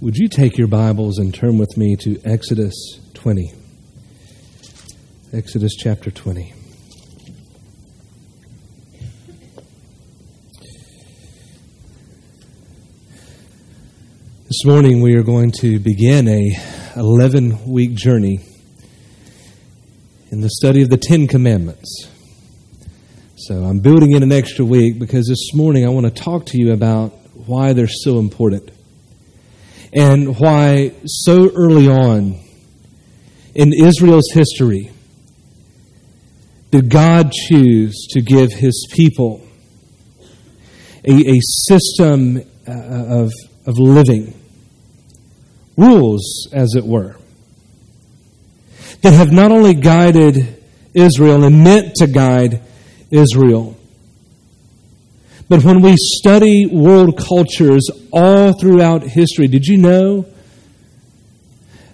Would you take your Bibles and turn with me to Exodus 20? Exodus chapter 20. This morning we are going to begin a 11 week journey in the study of the 10 commandments. So I'm building in an extra week because this morning I want to talk to you about why they're so important and why so early on in Israel's history did God choose to give his people a, a system uh, of, of living, rules, as it were, that have not only guided Israel and meant to guide Israel, but when we study world cultures all throughout history, did you know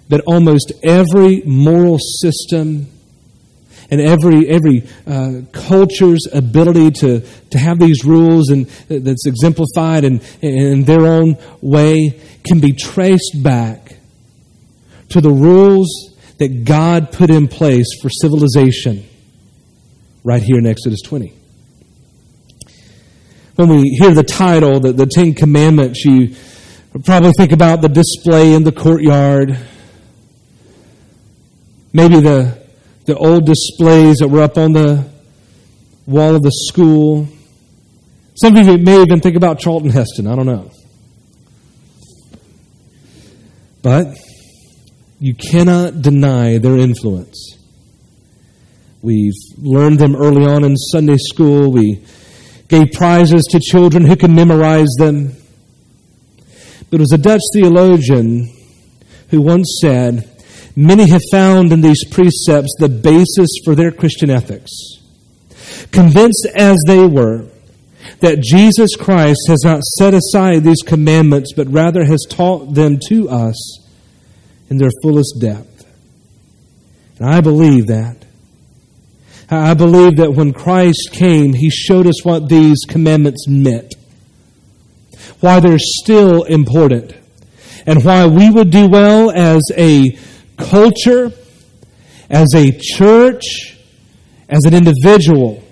that almost every moral system and every every uh, culture's ability to to have these rules and that's exemplified in, in their own way can be traced back to the rules that God put in place for civilization right here in Exodus 20 when we hear the title, the, the Ten Commandments, you probably think about the display in the courtyard. Maybe the, the old displays that were up on the wall of the school. Some of you may even think about Charlton Heston. I don't know. But you cannot deny their influence. We've learned them early on in Sunday school. We gave prizes to children who could memorize them. But it was a Dutch theologian who once said, Many have found in these precepts the basis for their Christian ethics. Convinced as they were that Jesus Christ has not set aside these commandments, but rather has taught them to us in their fullest depth. And I believe that. I believe that when Christ came, He showed us what these commandments meant, why they're still important, and why we would do well as a culture, as a church, as an individual,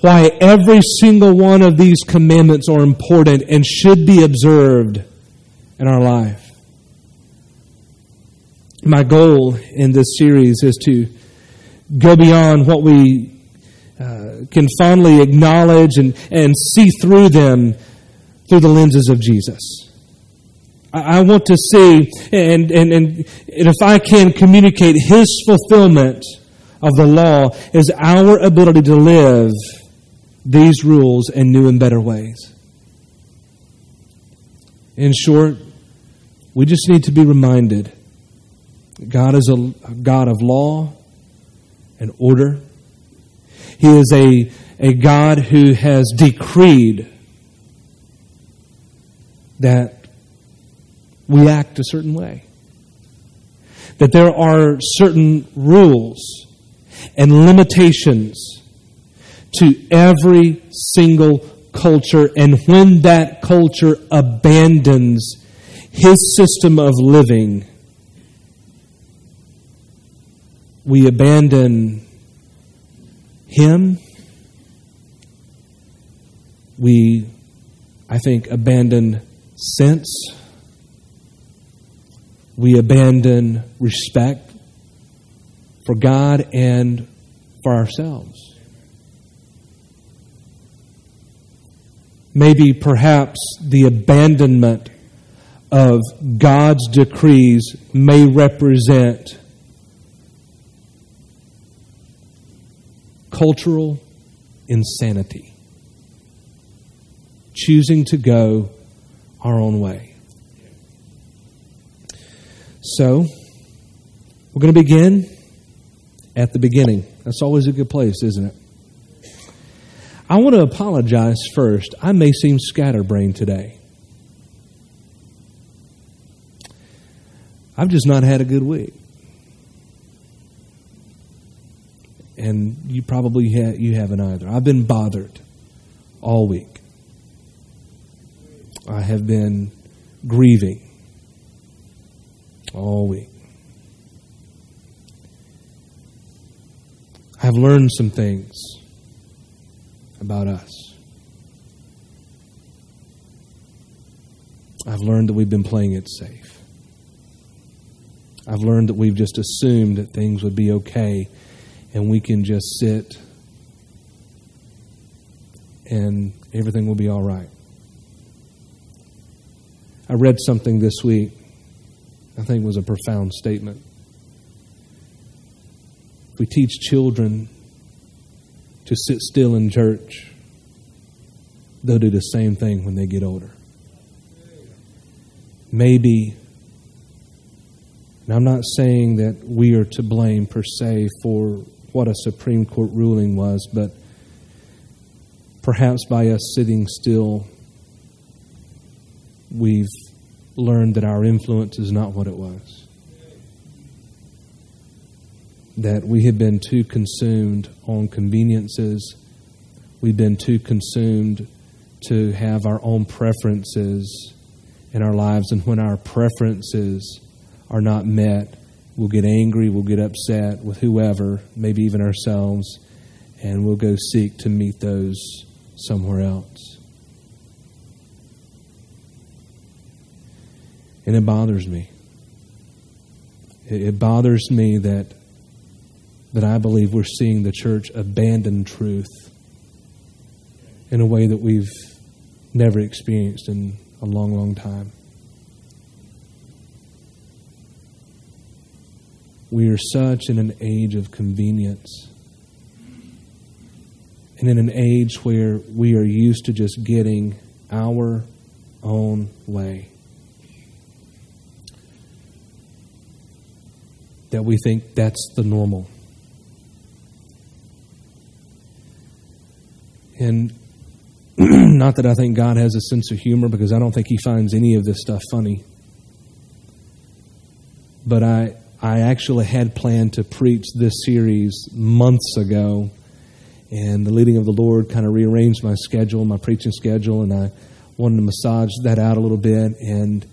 why every single one of these commandments are important and should be observed in our life. My goal in this series is to go beyond what we uh, can fondly acknowledge and, and see through them through the lenses of Jesus. I, want to see, and, and, and, and if I can communicate His fulfillment of the law, is our ability to live these rules in new and better ways. In short, we just need to be reminded God is a God of law and order. He is a, a God who has decreed that we act a certain way. That there are certain rules and limitations to every single culture, and when that culture abandons his system of living, we abandon Him. We, I think, abandon sense. We abandon respect for God and for ourselves. Maybe perhaps the abandonment of God's decrees may represent cultural insanity. Choosing to go our own way. So, we're going to begin at the beginning. That's always a good place, isn't it? I want to apologize first. I may seem scatterbrained today. I've just not had a good week. And you probably ha- you haven't either. I've been bothered all week. I have been grieving. all week. I've learned some things about us. I've learned that we've been playing it safe. I've learned that we've just assumed that things would be okay and we can just sit and everything will be all right. I read something this week I think was a profound statement. If we teach children to sit still in church, they'll do the same thing when they get older. Maybe, and I'm not saying that we are to blame per se for what a Supreme Court ruling was, but perhaps by us sitting still, we've learned that our influence is not what it was. That we have been too consumed on conveniences, we've been too consumed to have our own preferences in our lives, and when our preferences are not met, we'll get angry, we'll get upset with whoever, maybe even ourselves, and we'll go seek to meet those somewhere else. And it bothers me. It bothers me that that I believe we're seeing the church abandon truth in a way that we've never experienced in a long, long time. We are such in an age of convenience and in an age where we are used to just getting our own way. That we think that's the normal. And not that I think God has a sense of humor because I don't think He finds any of this stuff funny. But I, I actually had planned to preach this series months ago, and the leading of the Lord kind of rearranged my schedule, my preaching schedule, and I wanted to massage that out a little bit. And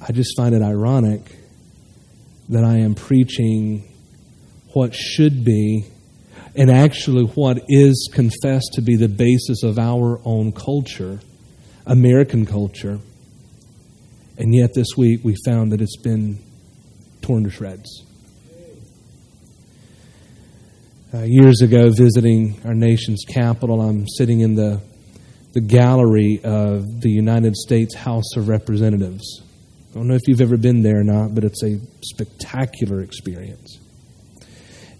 I just find it ironic that I am preaching what should be and actually what is confessed to be the basis of our own culture, American culture. And yet this week we found that it's been torn to shreds. Uh, years ago, visiting our nation's capital, I'm sitting in the, the gallery of the United States House of Representatives. I don't know if you've ever been there or not, but it's a spectacular experience.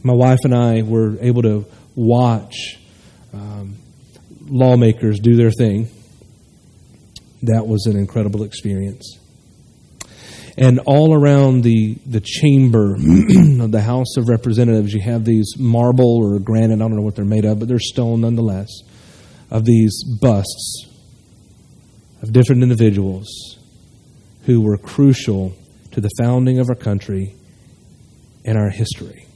My wife and I were able to watch um, lawmakers do their thing. That was an incredible experience. And all around the, the chamber of the House of Representatives, you have these marble or granite, I don't know what they're made of, but they're stone nonetheless, of these busts of different individuals who were crucial to the founding of our country and our history.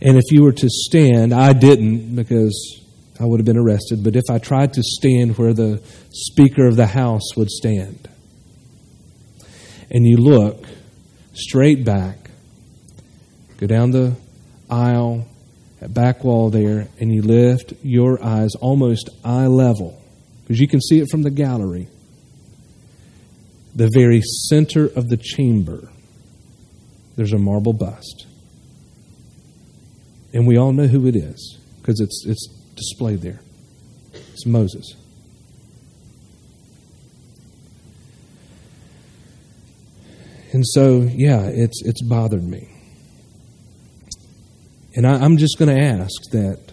And if you were to stand, I didn't because I would have been arrested, but if I tried to stand where the Speaker of the House would stand, and you look straight back, go down the aisle, at back wall there, and you lift your eyes almost eye level, because you can see it from the gallery. The very center of the chamber, there's a marble bust. And we all know who it is, because it's, it's displayed there. It's Moses. And so, yeah, it's, it's bothered me. And I, I'm just going to ask that,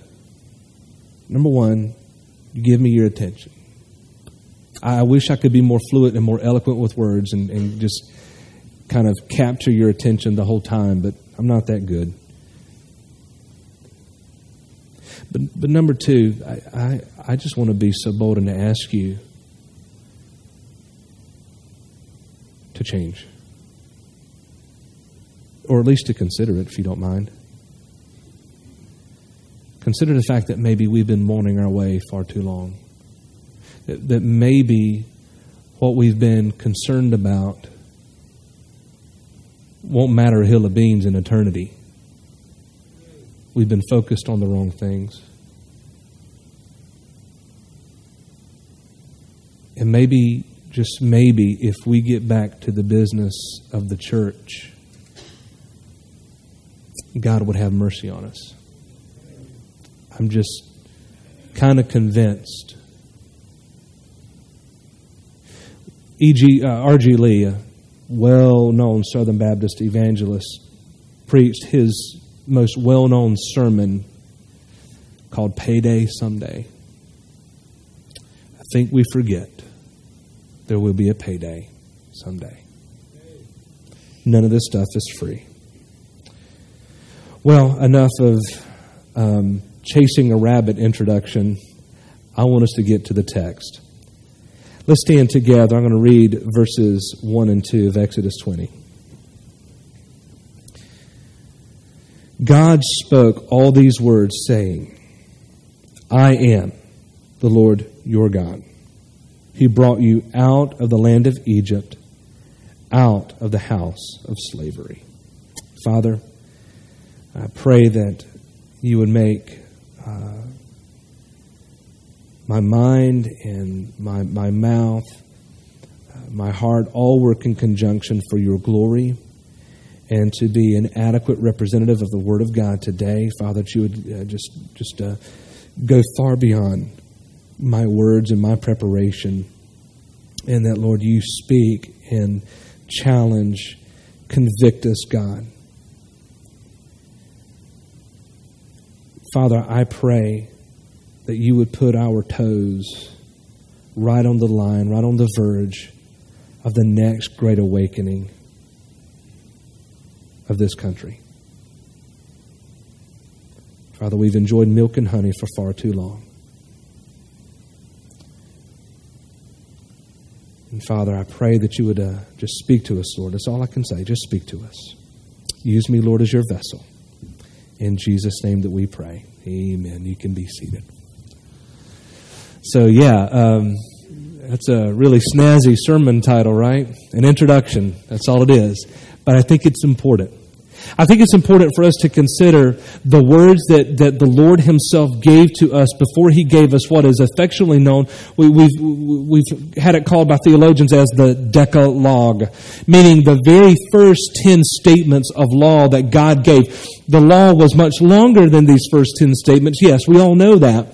number one, you give me your attention. I wish I could be more fluent and more eloquent with words and, and just kind of capture your attention the whole time, but I'm not that good. But, but number two, I, I, I just want to be so bold and to ask you to change or at least to consider it if you don't mind. Consider the fact that maybe we've been mourning our way far too long. That, that maybe what we've been concerned about won't matter a hill of beans in eternity. We've been focused on the wrong things. And maybe, just maybe, if we get back to the business of the church, God would have mercy on us. I'm just kind of convinced. E.G. Uh, R.G. Lee, a well known Southern Baptist evangelist, preached his most well known sermon called Payday Someday. I think we forget there will be a payday someday. None of this stuff is free. Well, enough of um, chasing a rabbit introduction. I want us to get to the text. Let's stand together. I'm going to read verses 1 and 2 of Exodus 20. God spoke all these words, saying, I am the Lord your God. He brought you out of the land of Egypt, out of the house of slavery. Father, I pray that you would make uh, my mind and my, my mouth, uh, my heart all work in conjunction for your glory and to be an adequate representative of the Word of God today. Father, that you would uh, just, just uh, go far beyond my words and my preparation, and that, Lord, you speak and challenge, convict us, God. Father, I pray that you would put our toes right on the line, right on the verge of the next great awakening of this country. Father, we've enjoyed milk and honey for far too long. And Father, I pray that you would uh, just speak to us, Lord. That's all I can say. Just speak to us. Use me, Lord, as your vessel. In Jesus' name that we pray. Amen. You can be seated. So, yeah, um, that's a really snazzy sermon title, right? An introduction. That's all it is. But I think it's important. I think it's important for us to consider the words that, that the Lord Himself gave to us before He gave us what is affectionately known. We, have we've, we've had it called by theologians as the Decalogue, meaning the very first ten statements of law that God gave. The law was much longer than these first ten statements. Yes, we all know that.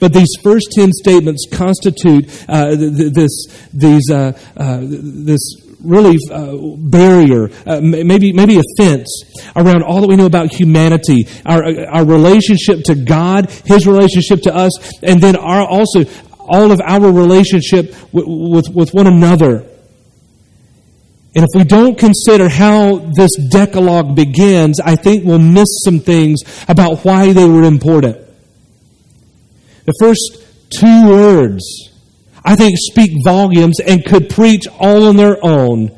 But these first ten statements constitute uh, this, these, uh, uh, this really uh, barrier, uh, maybe maybe a fence around all that we know about humanity, our our relationship to God, His relationship to us, and then our also all of our relationship with, with, with one another. And if we don't consider how this Decalogue begins, I think we'll miss some things about why they were important. The first two words I think speak volumes and could preach all on their own.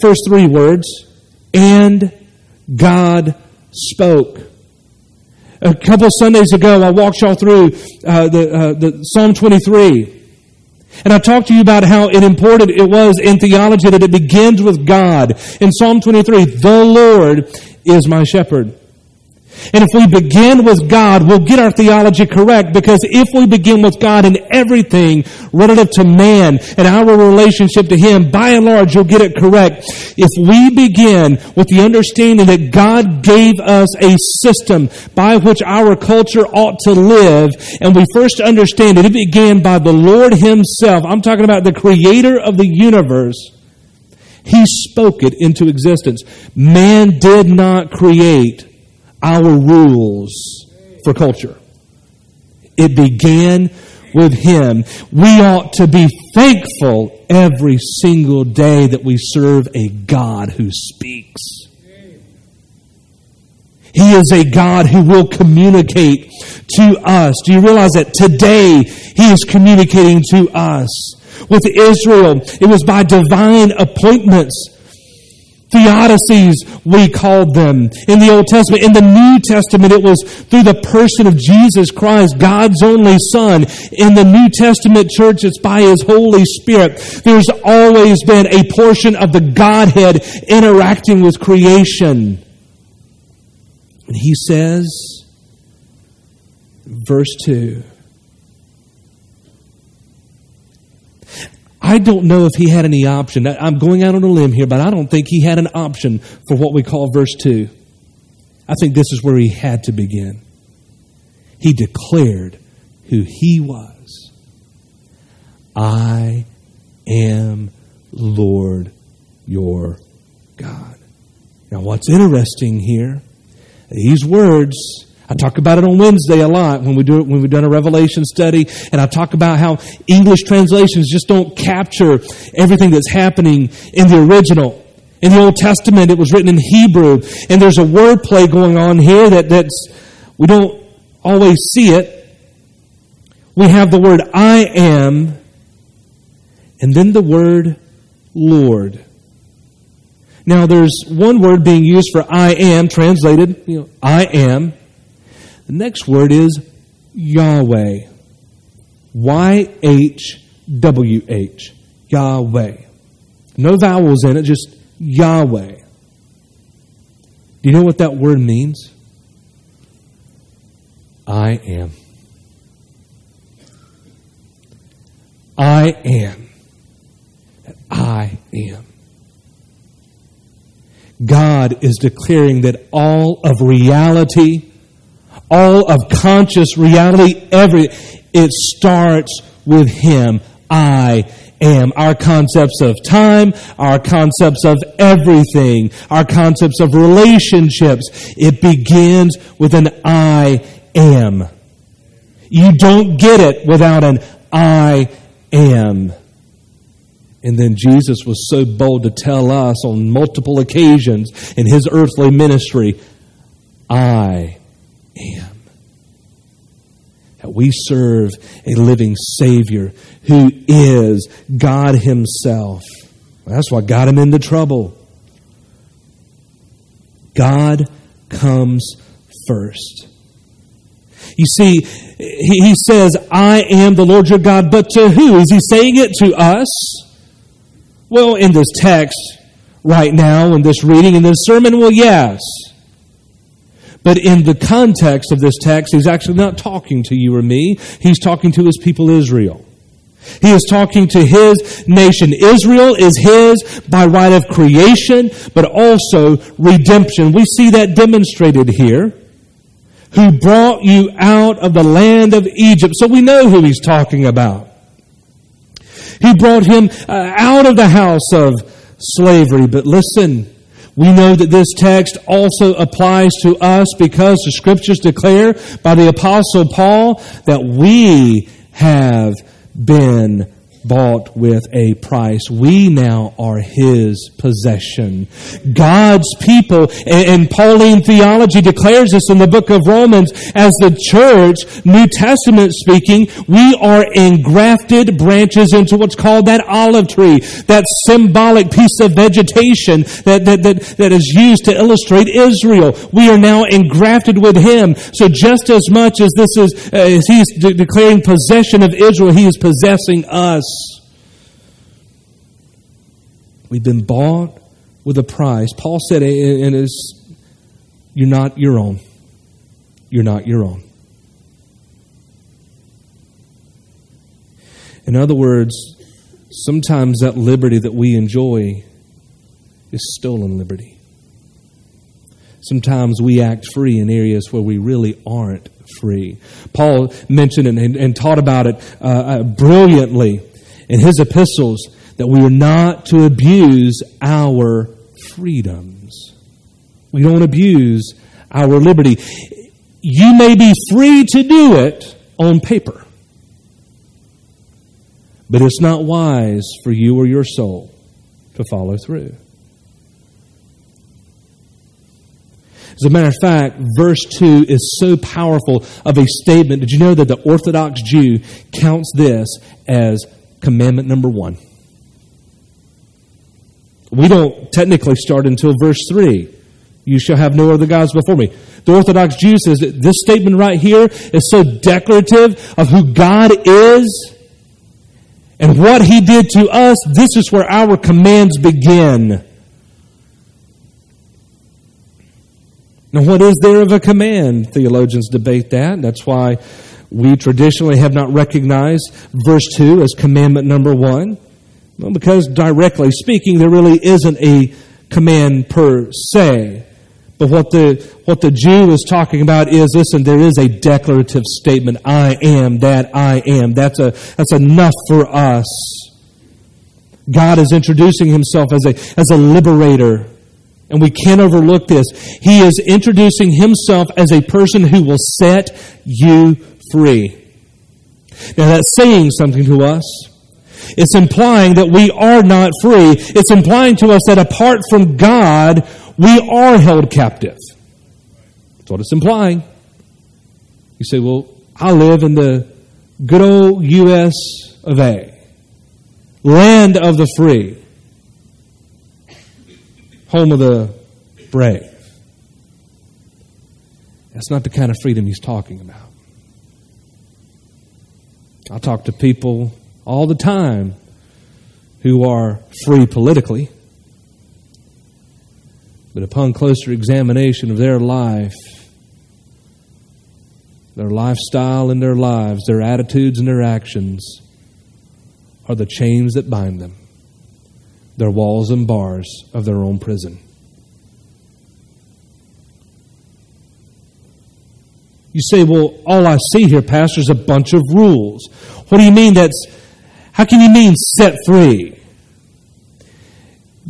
First three words, and God spoke. A couple Sundays ago, I walked y'all through uh, the, uh, the Psalm 23. And I talked to you about how important it was in theology that it begins with God. In Psalm 23, the Lord is my shepherd. And if we begin with God, we'll get our theology correct because if we begin with God in everything relative to man and our relationship to Him, by and large, you'll get it correct. If we begin with the understanding that God gave us a system by which our culture ought to live, and we first understand that it began by the Lord Himself. I'm talking about the creator of the universe. He spoke it into existence. Man did not create our rules for culture. It began with Him. We ought to be thankful every single day that we serve a God who speaks. He is a God who will communicate to us. Do you realize that today He is communicating to us? With Israel, it was by divine appointments Theodicies, we called them in the Old Testament. In the New Testament, it was through the person of Jesus Christ, God's only Son. In the New Testament church, it's by His Holy Spirit. There's always been a portion of the Godhead interacting with creation. And He says, verse 2, I don't know if he had any option. I'm going out on a limb here, but I don't think he had an option for what we call verse 2. I think this is where he had to begin. He declared who he was. I am Lord your God. Now, what's interesting here, these words I talk about it on Wednesday a lot when we do it, when we've done a Revelation study, and I talk about how English translations just don't capture everything that's happening in the original. In the Old Testament, it was written in Hebrew, and there's a wordplay going on here that, that's, we don't always see it. We have the word I am, and then the word Lord. Now, there's one word being used for I am, translated, you know, I am. The next word is Yahweh. Y H W H. Yahweh. No vowels in it, just Yahweh. Do you know what that word means? I am. I am. I am. God is declaring that all of reality all of conscious reality, every, it starts with Him. I am. Our concepts of time, our concepts of everything, our concepts of relationships, it begins with an I am. You don't get it without an I am. And then Jesus was so bold to tell us on multiple occasions in his earthly ministry, I. That we serve a living Savior who is God Himself. That's what got him into trouble. God comes first. You see, he says, I am the Lord your God, but to who? Is he saying it to us? Well, in this text right now, in this reading, in this sermon, well, yes. But in the context of this text, he's actually not talking to you or me. He's talking to his people Israel. He is talking to his nation. Israel is his by right of creation, but also redemption. We see that demonstrated here. Who brought you out of the land of Egypt. So we know who he's talking about. He brought him uh, out of the house of slavery. But listen, we know that this text also applies to us because the scriptures declare by the apostle Paul that we have been bought with a price. We now are His possession. God's people, and Pauline theology declares this in the book of Romans, as the church, New Testament speaking, we are engrafted branches into what's called that olive tree, that symbolic piece of vegetation that, that, that, that is used to illustrate Israel. We are now engrafted with Him. So just as much as this is, uh, as He's de- declaring possession of Israel, He is possessing us. We've been bought with a price. Paul said, and it's, you're not your own. You're not your own. In other words, sometimes that liberty that we enjoy is stolen liberty. Sometimes we act free in areas where we really aren't free. Paul mentioned and, and taught about it uh, uh, brilliantly in his epistles that we are not to abuse our freedoms. We don't abuse our liberty. You may be free to do it on paper, but it's not wise for you or your soul to follow through. As a matter of fact, verse 2 is so powerful of a statement. Did you know that the Orthodox Jew counts this as commandment number one? We don't technically start until verse 3. You shall have no other gods before me. The Orthodox Jew says that this statement right here is so declarative of who God is and what He did to us. This is where our commands begin. Now, what is there of a command? Theologians debate that. That's why we traditionally have not recognized verse 2 as commandment number 1. Well, because directly speaking, there really isn't a command per se. But what the, what the Jew is talking about is, listen, there is a declarative statement, I am that I am. That's a, that's enough for us. God is introducing himself as a, as a liberator. And we can't overlook this. He is introducing himself as a person who will set you free. Now that's saying something to us. It's implying that we are not free. It's implying to us that apart from God, we are held captive. That's what it's implying. You say, well, I live in the good old U.S. of A. Land of the free. Home of the brave. That's not the kind of freedom he's talking about. I talk to people all the time who are free politically, but upon closer examination of their life, their lifestyle and their lives, their attitudes and their actions are the chains that bind them. Their walls and bars of their own prison. You say, well, all I see here, Pastor, is a bunch of rules. What do you mean that's, how can you mean set free?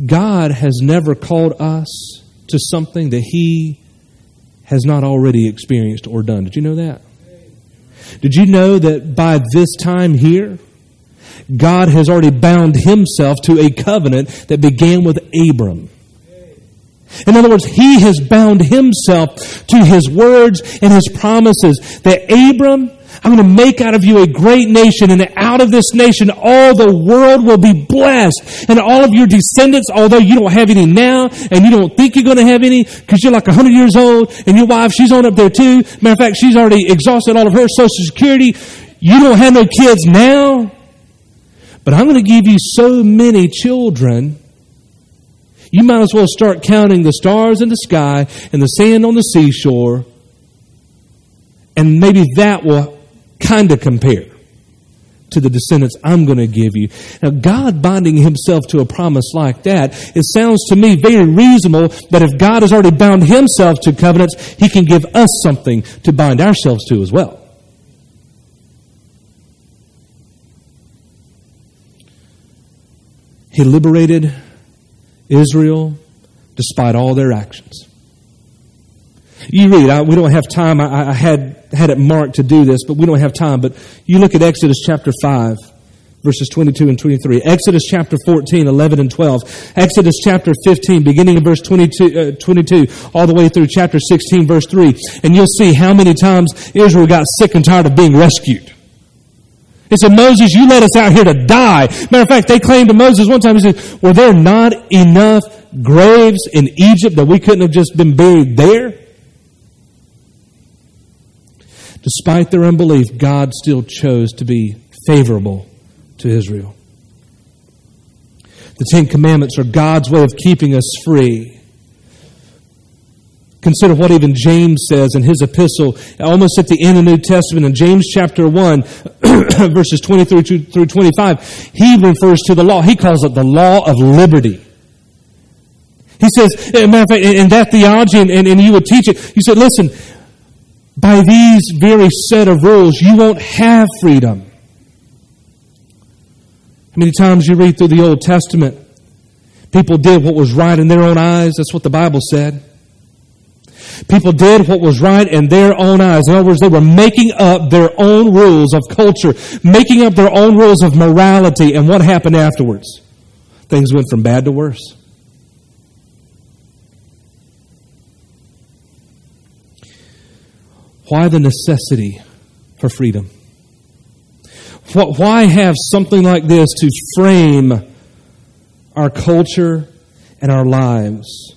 God has never called us to something that He has not already experienced or done. Did you know that? Did you know that by this time here, God has already bound Himself to a covenant that began with Abram? In other words, he has bound himself to his words and his promises that Abram, I'm going to make out of you a great nation, and out of this nation all the world will be blessed. And all of your descendants, although you don't have any now, and you don't think you're going to have any, because you're like 100 years old, and your wife, she's on up there too. Matter of fact, she's already exhausted all of her social security. You don't have no kids now. But I'm going to give you so many children you might as well start counting the stars in the sky and the sand on the seashore, and maybe that will kind of compare to the descendants I'm going to give you. Now, God binding himself to a promise like that, it sounds to me very reasonable that if God has already bound himself to covenants, he can give us something to bind ourselves to as well. He liberated Israel despite all their actions. You read, I, we don't have time. I, I, had, had it marked to do this, but we don't have time. But you look at Exodus chapter 5, verses 22 and 23. Exodus chapter 14, 11 and 12. Exodus chapter 15, beginning in verse 22, uh, 22, all the way through chapter 16, verse 3. And you'll see how many times Israel got sick and tired of being rescued. He said, Moses, you let us out here to die. Matter of fact, they claimed to Moses one time, he said, were there not enough graves in Egypt that we couldn't have just been buried there? Despite their unbelief, God still chose to be favorable to Israel. The Ten Commandments are God's way of keeping us free. Consider what even James says in his epistle, almost at the end of the New Testament, in James chapter 1, verses 23 through 25. He refers to the law. He calls it the law of liberty. He says, eh, matter of fact, in that theology, and, and, and you would teach it, you said, listen, by these very set of rules, you won't have freedom. How many times you read through the Old Testament, people did what was right in their own eyes? That's what the Bible said. People did what was right in their own eyes. In other words, they were making up their own rules of culture, making up their own rules of morality. And what happened afterwards? Things went from bad to worse. Why the necessity for freedom? Why have something like this to frame our culture and our lives.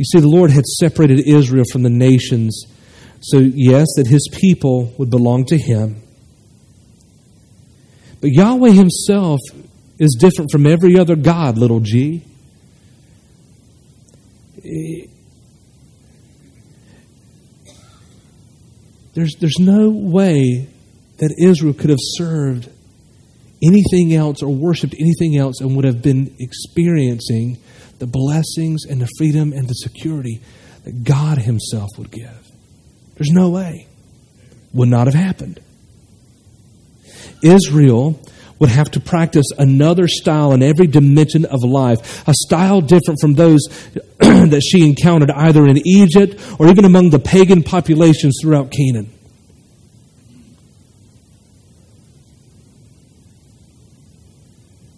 You see, the Lord had separated Israel from the nations. So, yes, that his people would belong to him. But Yahweh himself is different from every other God, little g. There's, there's no way that Israel could have served anything else or worshiped anything else and would have been experiencing the blessings and the freedom and the security that God Himself would give. There's no way. Would not have happened. Israel would have to practice another style in every dimension of life, a style different from those that she encountered either in Egypt or even among the pagan populations throughout Canaan.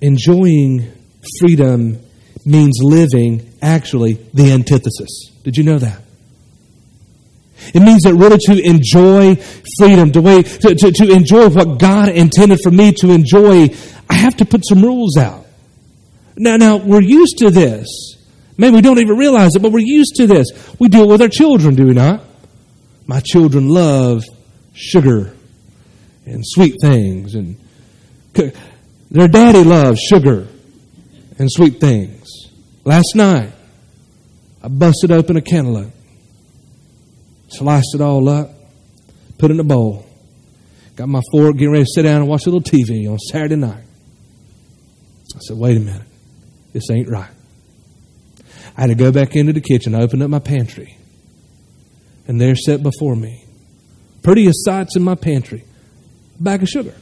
Enjoying freedom means living actually the antithesis. Did you know that? It means that really to enjoy freedom, to, way, to, to, to enjoy what God intended for me to enjoy, I have to put some rules out. Now, now, we're used to this. Maybe we don't even realize it, but we're used to this. We do it with our children, do we not? My children love sugar and sweet things, and their daddy loves sugar and sweet things. Last night, I busted open a cantaloupe sliced it all up, put it in a bowl. Got my fork, getting ready to sit down and watch a little TV on Saturday night. I said, wait a minute. This ain't right. I had to go back into the kitchen, open up my pantry, and there sat before me, prettiest sights in my pantry, a bag of sugar.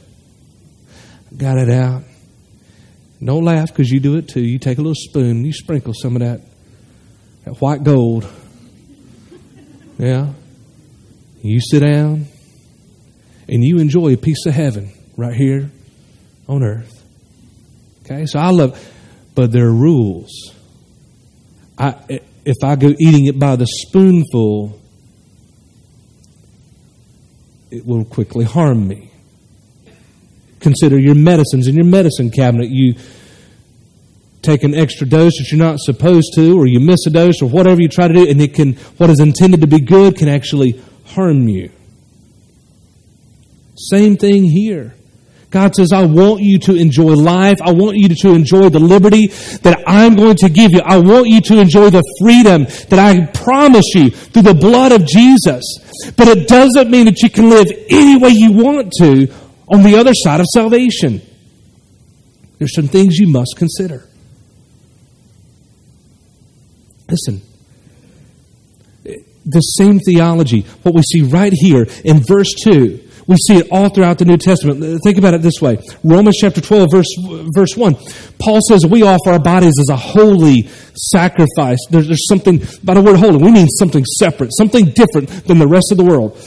I Got it out. Don't laugh because you do it too. You take a little spoon, you sprinkle some of that, that white gold. Yeah. You sit down and you enjoy a piece of heaven right here on earth. Okay, so I love, but there are rules. I, if I go eating it by the spoonful, it will quickly harm me. Consider your medicines in your medicine cabinet. You take an extra dose that you're not supposed to, or you miss a dose, or whatever you try to do, and it can, what is intended to be good can actually harm you. Same thing here. God says, I want you to enjoy life. I want you to enjoy the liberty that I'm going to give you. I want you to enjoy the freedom that I promise you through the blood of Jesus. But it doesn't mean that you can live any way you want to on the other side of salvation. There's some things you must consider. Listen, the same theology, what we see right here in verse 2. We see it all throughout the New Testament. Think about it this way. Romans chapter 12, verse, verse 1. Paul says we offer our bodies as a holy sacrifice. There's, there's something, by the word holy, we mean something separate, something different than the rest of the world.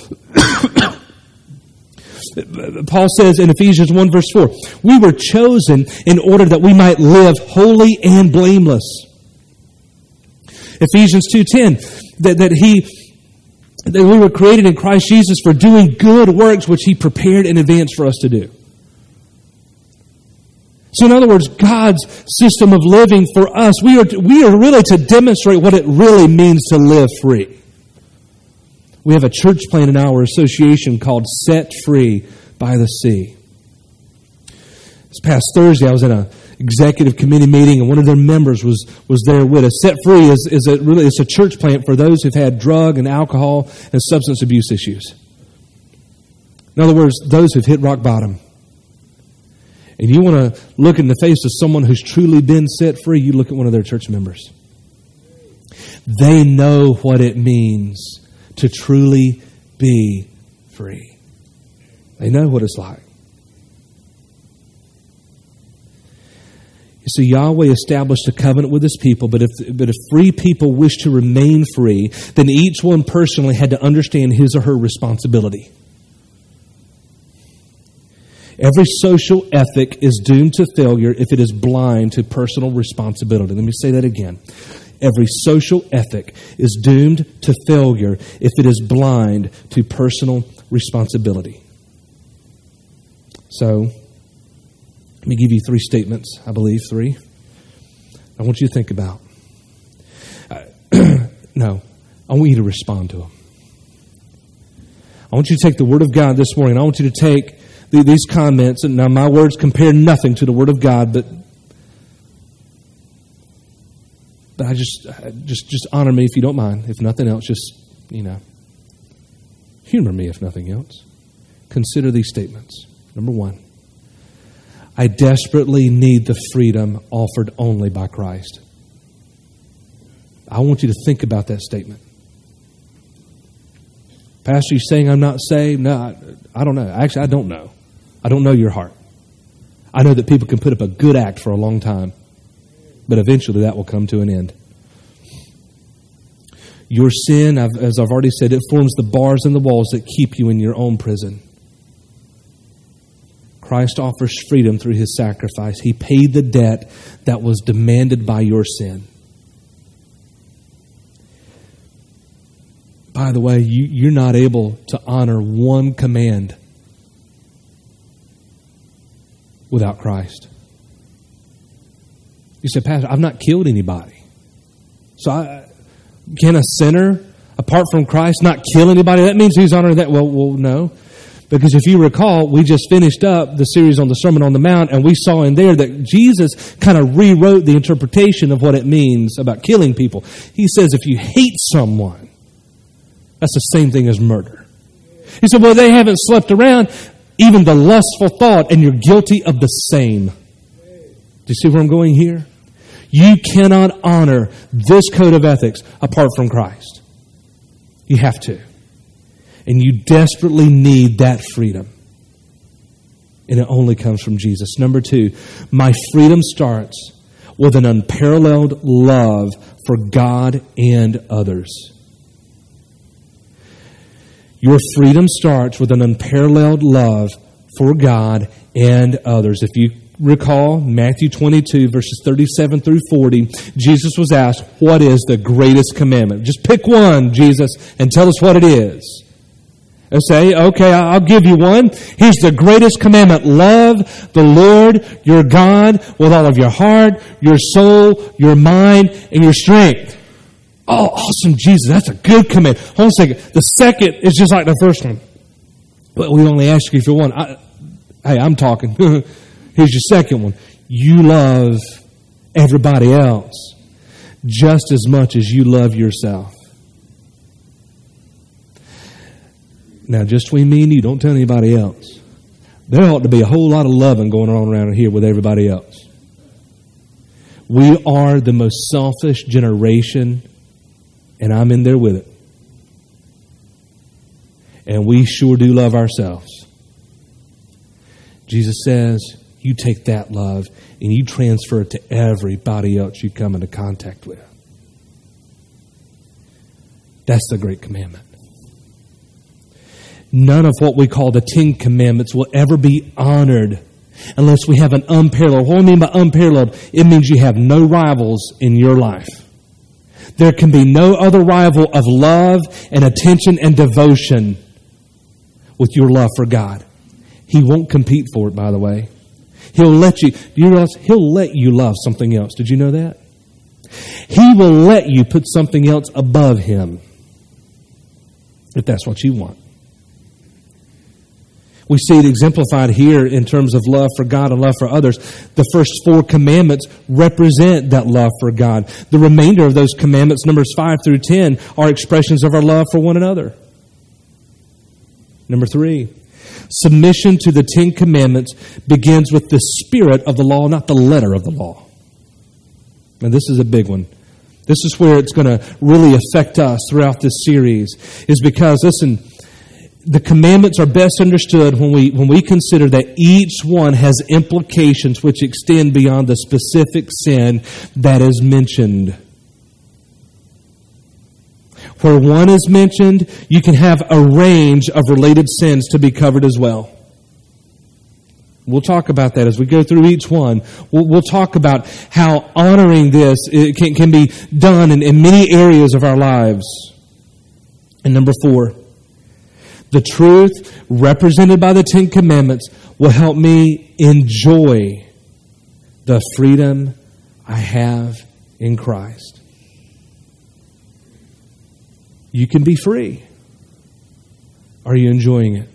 Paul says in Ephesians 1 verse 4, we were chosen in order that we might live holy and blameless. Ephesians 2.10, that, that he that we were created in Christ Jesus for doing good works which he prepared in advance for us to do. So in other words, God's system of living for us, we are, we are really to demonstrate what it really means to live free. We have a church plan in our association called Set Free by the Sea. This past Thursday, I was in a executive committee meeting, and one of their members was, was there with us. Set Free is, is a, really it's a church plant for those who've had drug and alcohol and substance abuse issues. In other words, those who've hit rock bottom. And you want to look in the face of someone who's truly been set free, you look at one of their church members. They know what it means to truly be free. They know what it's like. So Yahweh established a covenant with his people, but if, but if free people wish to remain free, then each one personally had to understand his or her responsibility. Every social ethic is doomed to failure if it is blind to personal responsibility. Let me say that again. Every social ethic is doomed to failure if it is blind to personal responsibility. So, let me give you three statements, I believe, three. I want you to think about. Uh, no, I want you to respond to them. I want you to take the Word of God this morning. I want you to take the, these comments, and now my words compare nothing to the Word of God, but but I just just just honor me if you don't mind. If nothing else, just you know, humor me if nothing else. Consider these statements. Number one, I desperately need the freedom offered only by Christ. I want you to think about that statement. Pastor, you saying I'm not saved? No, I, I, don't know. Actually, I don't know. I don't know your heart. I know that people can put up a good act for a long time, but eventually that will come to an end. Your sin, as I've already said, it forms the bars and the walls that keep you in your own prison. Christ offers freedom through his sacrifice. He paid the debt that was demanded by your sin. By the way, you, you're not able to honor one command without Christ. You say, Pastor, I've not killed anybody. So I, can a sinner, apart from Christ, not kill anybody? That means he's honoring that. Well, well, no. Because if you recall, we just finished up the series on the Sermon on the Mount, and we saw in there that Jesus kind of rewrote the interpretation of what it means about killing people. He says if you hate someone, that's the same thing as murder. He said, well, they haven't slept around, even the lustful thought, and you're guilty of the same. Do you see where I'm going here? You cannot honor this code of ethics apart from Christ. You have to. And you desperately need that freedom. And it only comes from Jesus. Number two, my freedom starts with an unparalleled love for God and others. Your freedom starts with an unparalleled love for God and others. If you recall Matthew 22, verses 37 through 40, Jesus was asked, What is the greatest commandment? Just pick one, Jesus, and tell us what it is. And say, okay, I'll give you one. Here's the greatest commandment. Love the Lord your God with all of your heart, your soul, your mind, and your strength. Oh, awesome, Jesus. That's a good command. Hold on a second. The second is just like the first one. But we only ask you for one. I, hey, I'm talking. Here's your second one. You love everybody else just as much as you love yourself. Now, just between me and you, don't tell anybody else. There ought to be a whole lot of loving going on around here with everybody else. We are the most selfish generation, and I'm in there with it. And we sure do love ourselves. Jesus says, you take that love and you transfer it to everybody else you come into contact with. That's the great commandment none of what we call the Ten Commandments will ever be honored unless we have an unparalleled. What do I mean by unparalleled? It means you have no rivals in your life. There can be no other rival of love and attention and devotion with your love for God. He won't compete for it, by the way. He'll let you, you realize? He'll let you love something else. Did you know that? He will let you put something else above Him if that's what you want. We see it exemplified here in terms of love for God and love for others. The first four commandments represent that love for God. The remainder of those commandments, numbers 5 through 10, are expressions of our love for one another. Number three, submission to the Ten Commandments begins with the spirit of the law, not the letter of the law. And this is a big one. This is where it's going to really affect us throughout this series, is because, listen, the commandments are best understood when we, when we consider that each one has implications which extend beyond the specific sin that is mentioned. Where one is mentioned, you can have a range of related sins to be covered as well. We'll talk about that as we go through each one. We'll, we'll talk about how honoring this can, can be done in, in many areas of our lives. And number four, the truth represented by the Ten Commandments will help me enjoy the freedom I have in Christ. You can be free. Are you enjoying it? Have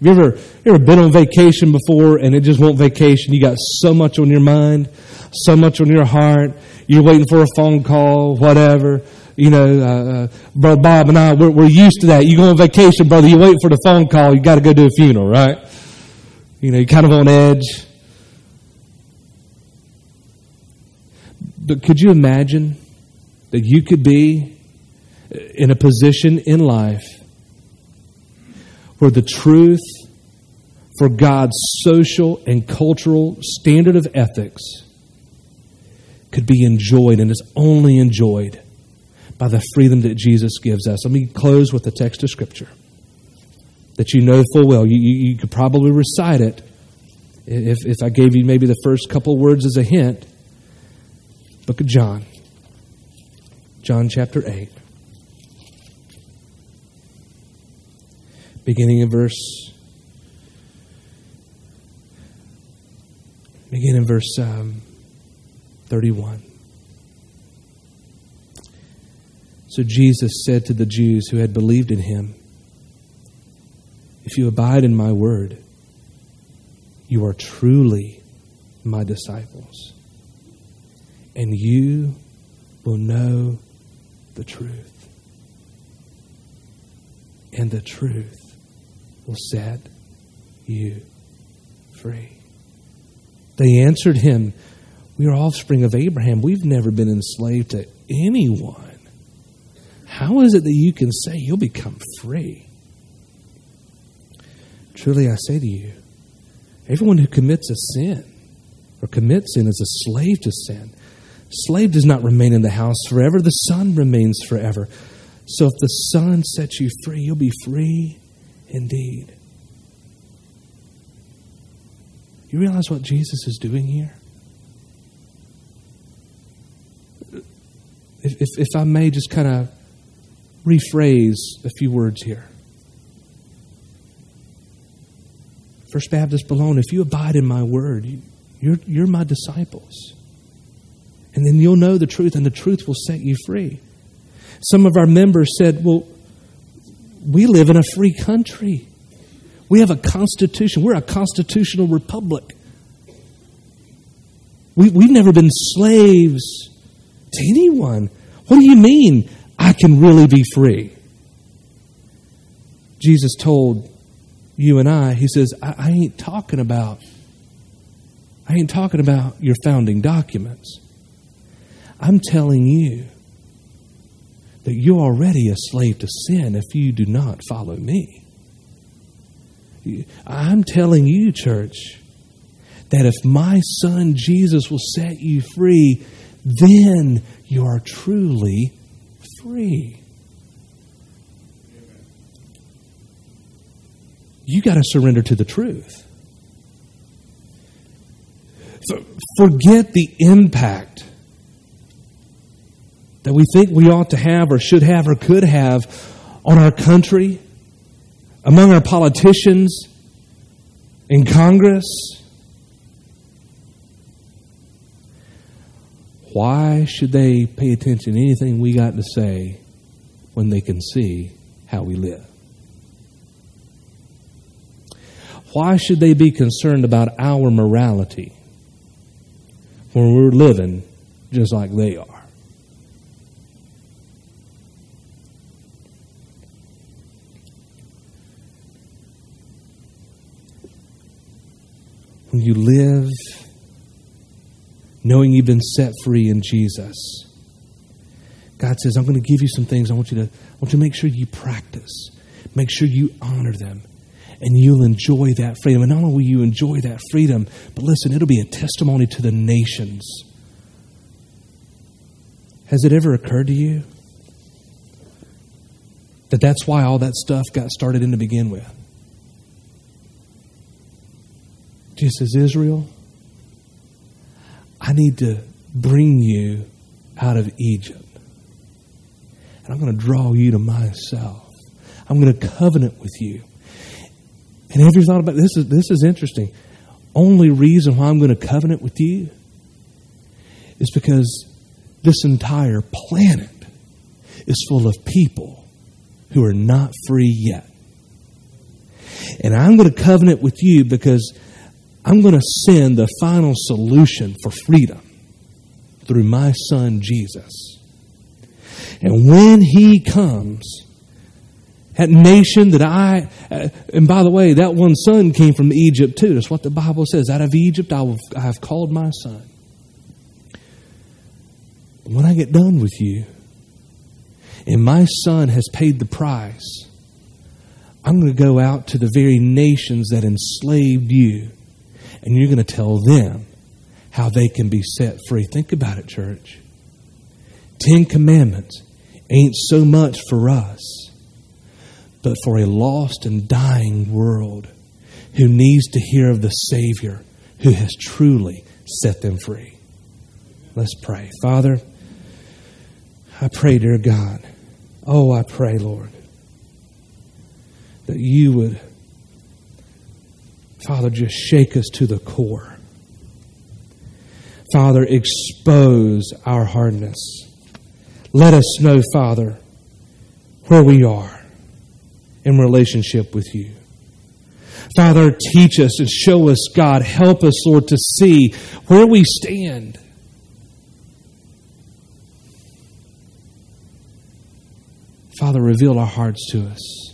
you ever, you ever been on vacation before and it just won't vacation? You got so much on your mind, so much on your heart. You're waiting for a phone call, whatever. You know, uh, uh, Brother Bob and I, we're, we're used to that. You go on vacation, brother, you wait for the phone call, you got to go to a funeral, right? You know, you're kind of on edge. But could you imagine that you could be in a position in life where the truth for God's social and cultural standard of ethics could be enjoyed and is only enjoyed by the freedom that Jesus gives us. Let me close with a text of Scripture that you know full well. You, you, you could probably recite it if, if I gave you maybe the first couple words as a hint. Book of John, John chapter 8. Beginning in verse begin in verse um, 31 so jesus said to the jews who had believed in him if you abide in my word you are truly my disciples and you will know the truth and the truth will set you free. They answered him, We are offspring of Abraham. We've never been enslaved to anyone. How is it that you can say you'll become free? Truly, I say to you, everyone who commits a sin or commits sin is a slave to sin. Slave does not remain in the house forever, the Son remains forever. So if the Son sets you free, you'll be free indeed. You realize what Jesus is doing here? If, if, if I may just kind of rephrase a few words here. First Baptist Bologna, if you abide in my word, you, you're, you're my disciples. And then you'll know the truth, and the truth will set you free. Some of our members said, Well, we live in a free country. We have a constitution. We're a constitutional republic. We, we've never been slaves to anyone. What do you mean I can really be free? Jesus told you and I, He says, I, I ain't talking about, I ain't talking about your founding documents. I'm telling you that you're already a slave to sin if you do not follow me. I'm telling you, church, that if my son Jesus will set you free, then you are truly free. You got to surrender to the truth. Forget the impact that we think we ought to have or should have or could have on our country, among our politicians, in Congress. Why should they pay attention to anything we got to say when they can see how we live? Why should they be concerned about our morality when we're living just like they are? When you live knowing you've been set free in Jesus, God says, I'm going to give you some things I want you to I want you to make sure you practice. Make sure you honor them. And you'll enjoy that freedom. And not only will you enjoy that freedom, but listen, it'll be a testimony to the nations. Has it ever occurred to you that that's why all that stuff got started in to begin with? Just as Israel, I need to bring you out of Egypt. And I'm going to draw you to myself. I'm going to covenant with you. And have you thought about this? Is, this is interesting. Only reason why I'm going to covenant with you is because this entire planet is full of people who are not free yet. And I'm going to covenant with you because I'm going to send the final solution for freedom through my son Jesus. And when he comes, that nation that I, uh, and by the way, that one son came from Egypt too. That's what the Bible says. Out of Egypt I, have called my son. When I get done with you, and my son has paid the price, I'm going to go out to the very nations that enslaved you, and you're going to tell them how they can be set free. Think about it, church. Ten Commandments ain't so much for us, but for a lost and dying world who needs to hear of the Savior who has truly set them free. Let's pray. Father, I pray, dear God, oh, I pray, Lord, that you would, Father, just shake us to the core. Father, expose our hardness. Let us know, Father, where we are in relationship with you. Father, teach us and show us, God. Help us, Lord, to see where we stand. Father, reveal our hearts to us.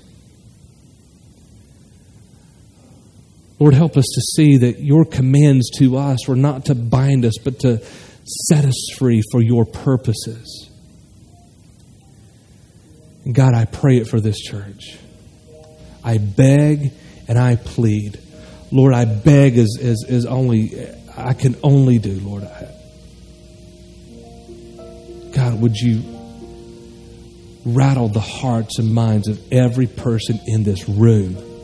Lord, help us to see that your commands to us were not to bind us, but to set us free for your purposes. And God, I pray it for this church. I beg and I plead. Lord, I beg as, as, as only I can only do, Lord. I, God, would you rattle the hearts and minds of every person in this room?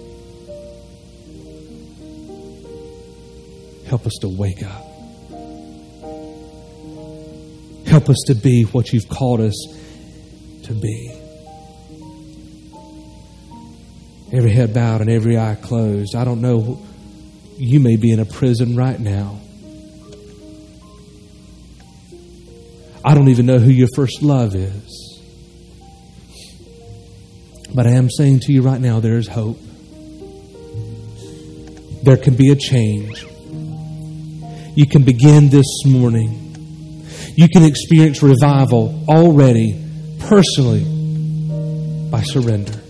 Help us to wake up. Help us to be what you've called us to be. Every head bowed and every eye closed. I don't know. You may be in a prison right now. I don't even know who your first love is. But I am saying to you right now there is hope. There can be a change you can begin this morning. You can experience revival already, personally, by surrender,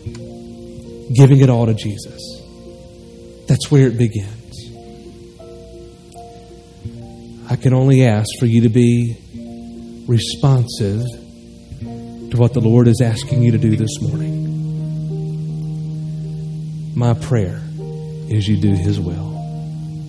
giving it all to Jesus. That's where it begins. I can only ask for you to be responsive to what the Lord is asking you to do this morning. My prayer is you do His will.